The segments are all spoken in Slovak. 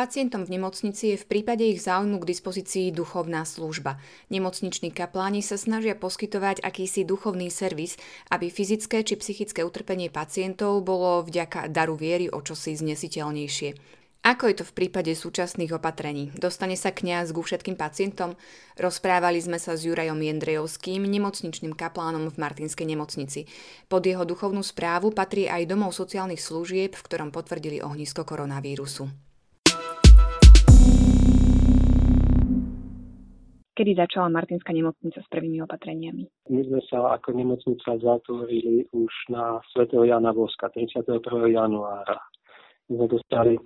Pacientom v nemocnici je v prípade ich záujmu k dispozícii duchovná služba. Nemocniční kapláni sa snažia poskytovať akýsi duchovný servis, aby fyzické či psychické utrpenie pacientov bolo vďaka daru viery o čosi znesiteľnejšie. Ako je to v prípade súčasných opatrení? Dostane sa kňaz ku všetkým pacientom? Rozprávali sme sa s Jurajom Jendrejovským, nemocničným kaplánom v Martinskej nemocnici. Pod jeho duchovnú správu patrí aj domov sociálnych služieb, v ktorom potvrdili ohnisko koronavírusu. Kedy začala Martinská nemocnica s prvými opatreniami? My sme sa ako nemocnica zatvorili už na Sv. Jana Voska 31. januára. My sme dostali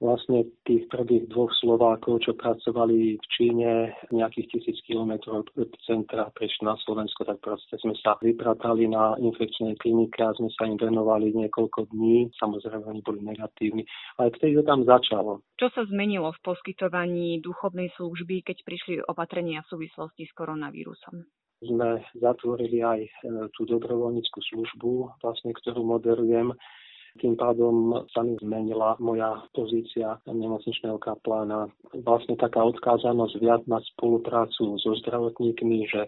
vlastne tých prvých dvoch Slovákov, čo pracovali v Číne nejakých tisíc kilometrov od centra, prišli na Slovensko, tak proste sme sa vypratali na infekčnej klinike a sme sa im venovali niekoľko dní. Samozrejme, oni boli negatívni, ale vtedy to tam začalo. Čo sa zmenilo v poskytovaní duchovnej služby, keď prišli opatrenia v súvislosti s koronavírusom? sme zatvorili aj e, tú dobrovoľníckú službu, vlastne, ktorú moderujem tým pádom sa mi zmenila moja pozícia nemocničného kaplána. Vlastne taká odkázanosť viac na spoluprácu so zdravotníkmi, že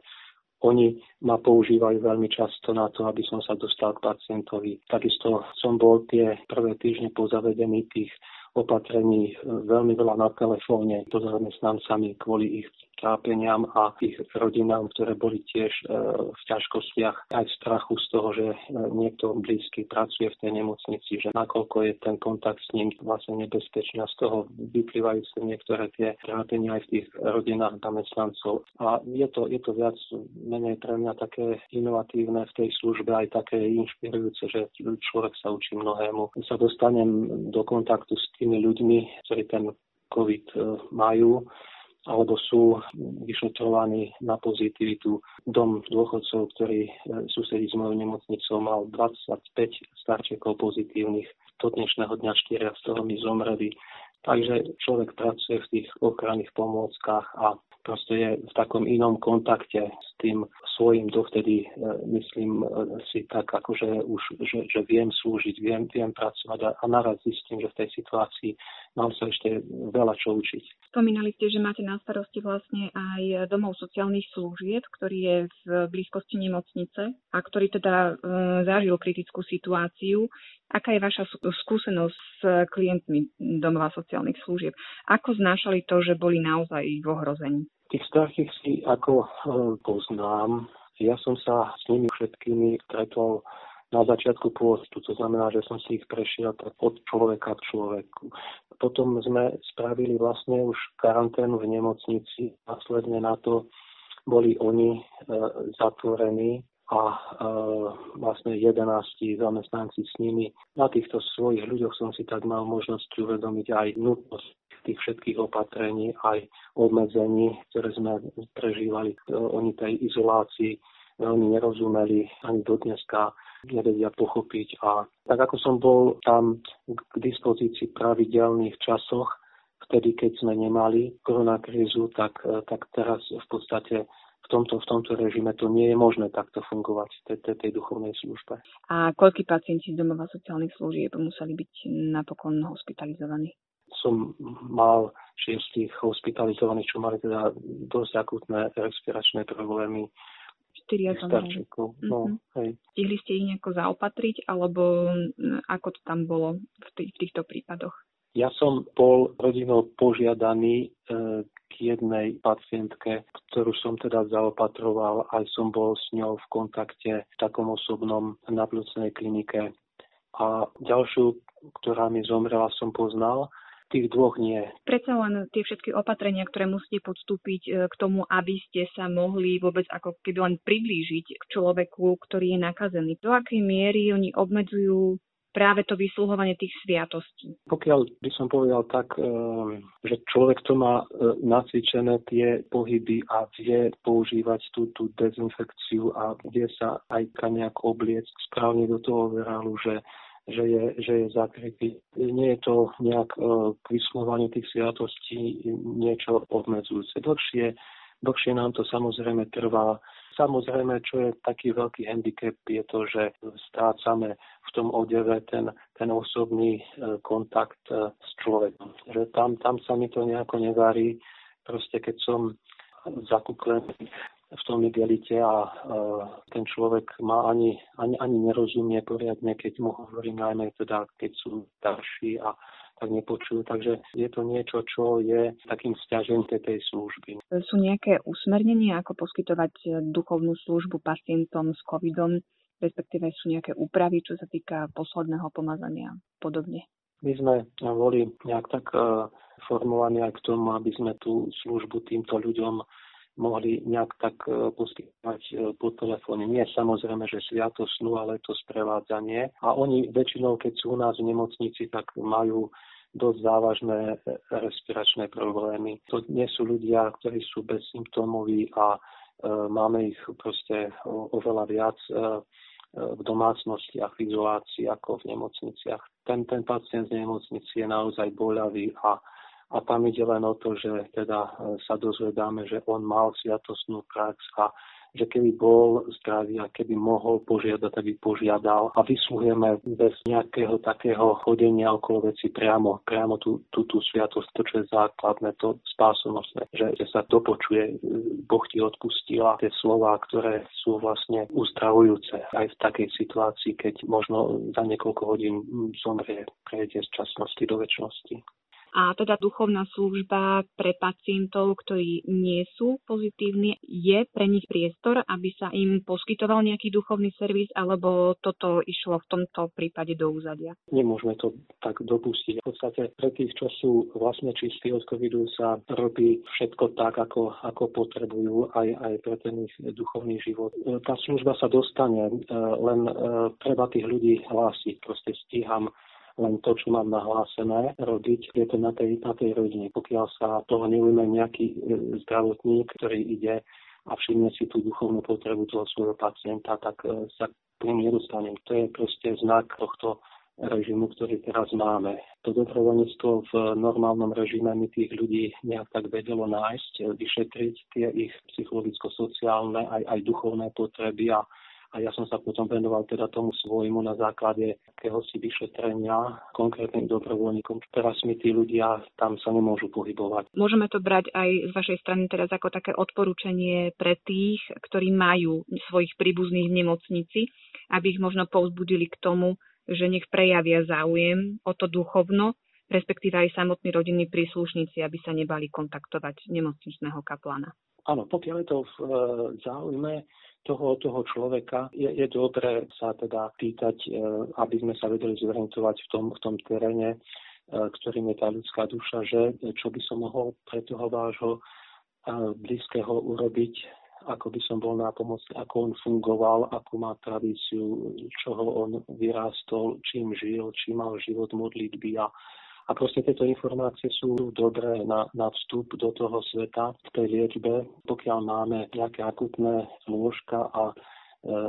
oni ma používajú veľmi často na to, aby som sa dostal k pacientovi. Takisto som bol tie prvé týždne po zavedení tých opatrení veľmi veľa na telefóne so zamestnancami kvôli ich trápeniam a ich rodinám, ktoré boli tiež e, v ťažkostiach aj v strachu z toho, že e, niekto blízky pracuje v tej nemocnici, že nakoľko je ten kontakt s ním vlastne nebezpečný a z toho vyplývajú sa niektoré tie trápenia aj v tých rodinách zamestnancov. A je to, je to viac menej pre mňa také inovatívne v tej službe, aj také inšpirujúce, že človek sa učí mnohému. Sa dostanem do kontaktu s tými ľuďmi, ktorí ten COVID e, majú alebo sú vyšetrovaní na pozitivitu. Dom dôchodcov, ktorý e, susedí s mojou nemocnicou, mal 25 starčekov pozitívnych. Do dnešného dňa 4 z toho mi zomreli. Takže človek pracuje v tých ochranných pomôckach a proste je v takom inom kontakte s tým svojim dovtedy, e, myslím e, si tak, akože už, že, že viem slúžiť, viem, viem pracovať a, a naraz zistím, že v tej situácii mám sa ešte veľa čo učiť. Spomínali ste, že máte na starosti vlastne aj domov sociálnych služieb, ktorý je v blízkosti nemocnice a ktorý teda e, zažil kritickú situáciu. Aká je vaša skúsenosť s klientmi domova sociálnych služieb? Ako znášali to, že boli naozaj v ohrození? Tých starších si ako e, poznám. Ja som sa s nimi všetkými stretol na začiatku pôstu, to znamená, že som si ich prešiel od človeka k človeku. Potom sme spravili vlastne už karanténu v nemocnici, následne na to boli oni e, zatvorení a e, vlastne 11 zamestnanci s nimi. Na týchto svojich ľuďoch som si tak mal možnosť uvedomiť aj nutnosť tých všetkých opatrení, aj obmedzení, ktoré sme prežívali. E, oni tej izolácii veľmi nerozumeli ani do dneska nevedia pochopiť. A tak ako som bol tam k dispozícii pravidelných časoch, vtedy, keď sme nemali koronakrízu, tak, e, tak teraz v podstate v tomto, v tomto režime to nie je možné takto fungovať tej, tej, tej duchovnej službe. A koľky pacienti z domova sociálnych služieb museli byť napokon hospitalizovaní? Som mal šiestich hospitalizovaných, čo mali teda dosť akutné respiračné problémy. Štyria starčekov. No, mm-hmm. hej. Stihli ste ich nejako zaopatriť, alebo ako to tam bolo v, tých, v týchto prípadoch? Ja som bol rodinou požiadaný e, k jednej pacientke, ktorú som teda zaopatroval, aj som bol s ňou v kontakte v takom osobnom na plúcnej klinike. A ďalšiu, ktorá mi zomrela, som poznal, tých dvoch nie. Predsa len tie všetky opatrenia, ktoré musíte podstúpiť e, k tomu, aby ste sa mohli vôbec ako keby len priblížiť k človeku, ktorý je nakazený. Do akej miery oni obmedzujú práve to vysluhovanie tých sviatostí. Pokiaľ by som povedal tak, eh, že človek to má eh, nacvičené tie pohyby a vie používať tú, tú dezinfekciu a vie sa aj nejak obliec správne do toho verálu, že že je, že je zakrytý. Nie je to nejak eh, k vyslovaniu tých sviatostí niečo obmedzujúce. Dlhšie, dlhšie nám to samozrejme trvá Samozrejme, čo je taký veľký handicap, je to, že strácame v tom odeve ten, ten osobný e, kontakt e, s človekom. Že tam, tam sa mi to nejako nevarí. Proste keď som zakúklený v tom igelite a uh, ten človek má ani, ani, ani nerozumie poriadne, keď mu hovorím, najmä teda keď sú starší a tak nepočujú. Takže je to niečo, čo je takým stiažením tej služby. Sú nejaké usmernenia, ako poskytovať duchovnú službu pacientom s covidom, respektíve sú nejaké úpravy, čo sa týka posledného pomazania a podobne? My sme boli nejak tak uh, formovaní aj k tomu, aby sme tú službu týmto ľuďom mohli nejak tak e, poskytovať e, po telefóne. Nie samozrejme, že sviatosnú, ale to sprevádzanie. A oni väčšinou, keď sú u nás v nemocnici, tak majú dosť závažné e, respiračné problémy. To nie sú ľudia, ktorí sú bezsymptómoví a e, máme ich proste o, oveľa viac e, v domácnostiach, v izolácii ako v nemocniciach. Ten, ten pacient z nemocnici je naozaj boľavý a a tam ide len o to, že teda e, sa dozvedáme, že on mal sviatostnú prax a že keby bol zdravý a keby mohol požiadať, aby požiadal. A vysluhujeme bez nejakého takého chodenia okolo veci priamo, priamo tú, tú, tú sviatosť, to, čo je základné, to spásonosné, že, že sa dopočuje, e, Boh ti odpustil a tie slova, ktoré sú vlastne uzdravujúce. Aj v takej situácii, keď možno za niekoľko hodín zomrie, prejde z časnosti do väčšnosti a teda duchovná služba pre pacientov, ktorí nie sú pozitívni, je pre nich priestor, aby sa im poskytoval nejaký duchovný servis, alebo toto išlo v tomto prípade do úzadia? Nemôžeme to tak dopustiť. V podstate pre tých, čo sú vlastne čistí od covidu, sa robí všetko tak, ako, ako potrebujú aj, aj pre ten ich duchovný život. Tá služba sa dostane, e, len e, treba tých ľudí hlásiť. Proste stíham len to, čo mám nahlásené robiť, je to na tej, na tej rodine. Pokiaľ sa toho neujme nejaký e, zdravotník, ktorý ide a všimne si tú duchovnú potrebu toho svojho pacienta, tak e, sa k ním nedostanem. To je proste znak tohto režimu, ktorý teraz máme. To dobrovoľníctvo v normálnom režime mi tých ľudí nejak tak vedelo nájsť, vyšetriť tie ich psychologicko-sociálne aj, aj duchovné potreby a a ja som sa potom venoval teda tomu svojmu na základe akéhosi vyšetrenia konkrétnym dobrovoľníkom. Teraz mi tí ľudia tam sa nemôžu pohybovať. Môžeme to brať aj z vašej strany teraz ako také odporúčanie pre tých, ktorí majú svojich príbuzných v nemocnici, aby ich možno povzbudili k tomu, že nech prejavia záujem o to duchovno, respektíve aj samotní rodinní príslušníci, aby sa nebali kontaktovať nemocničného kaplana. Áno, pokiaľ je to v e, záujme toho, toho človeka, je, je dobré sa teda pýtať, e, aby sme sa vedeli zorientovať v tom, v tom teréne, e, ktorým je tá ľudská duša, že čo by som mohol pre toho vášho blízkeho urobiť, ako by som bol nápomocný, ako on fungoval, ako má tradíciu, čoho on vyrástol, čím žil, či mal život modlitby a a proste tieto informácie sú dobré na, na vstup do toho sveta v tej liečbe, pokiaľ máme nejaké akutné lôžka a e,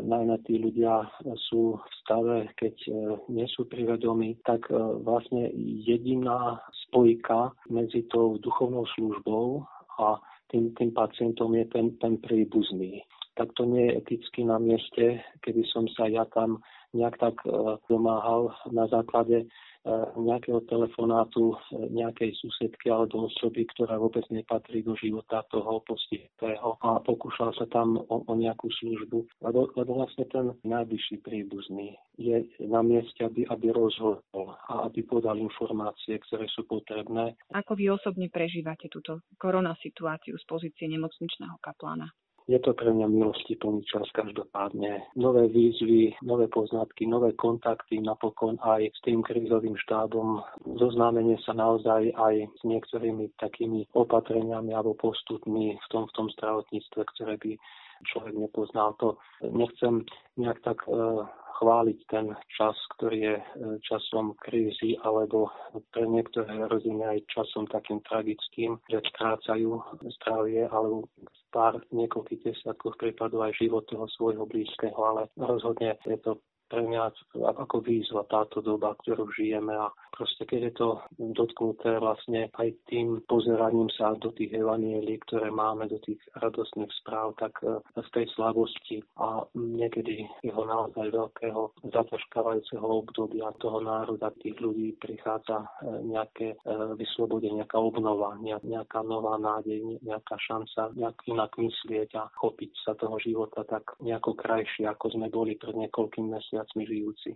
najmä tí ľudia sú v stave, keď e, nie sú privedomí, tak e, vlastne jediná spojka medzi tou duchovnou službou a tým, tým pacientom je ten, ten príbuzný. Tak to nie je eticky na mieste, keby som sa ja tam nejak tak domáhal na základe nejakého telefonátu e, nejakej susedky alebo osoby, ktorá vôbec nepatrí do života toho postihnutého a pokúšal sa tam o, o nejakú službu, lebo, lebo vlastne ten najbližší príbuzný je na mieste, aby, aby rozhodol a aby podal informácie, ktoré sú potrebné. Ako vy osobne prežívate túto korona situáciu z pozície nemocničného kaplána? Je to pre mňa milosti plný čas každopádne. Nové výzvy, nové poznatky, nové kontakty, napokon aj s tým krízovým štábom. Zoznámenie sa naozaj aj s niektorými takými opatreniami alebo postupmi v tom, v tom zdravotníctve, ktoré by človek nepoznal. To nechcem nejak tak e, chváliť ten čas, ktorý je e, časom krízy, alebo pre niektoré rodiny aj časom takým tragickým, že strácajú zdravie alebo pár niekoľkých desiatkov prípadov aj život toho svojho blízkeho, ale rozhodne je to pre mňa ako výzva táto doba, ktorú žijeme. A proste keď je to dotknuté vlastne aj tým pozeraním sa do tých evanielí, ktoré máme, do tých radostných správ, tak e, z tej slabosti a niekedy jeho naozaj veľkého zatroškávajúceho obdobia toho národa, tých ľudí prichádza e, nejaké e, vyslobodenie, nejaká obnova, nejaká nová nádej, nejaká šanca nejak inak myslieť a chopiť sa toho života tak nejako krajšie, ako sme boli pred niekoľkými mesiacmi žijúci.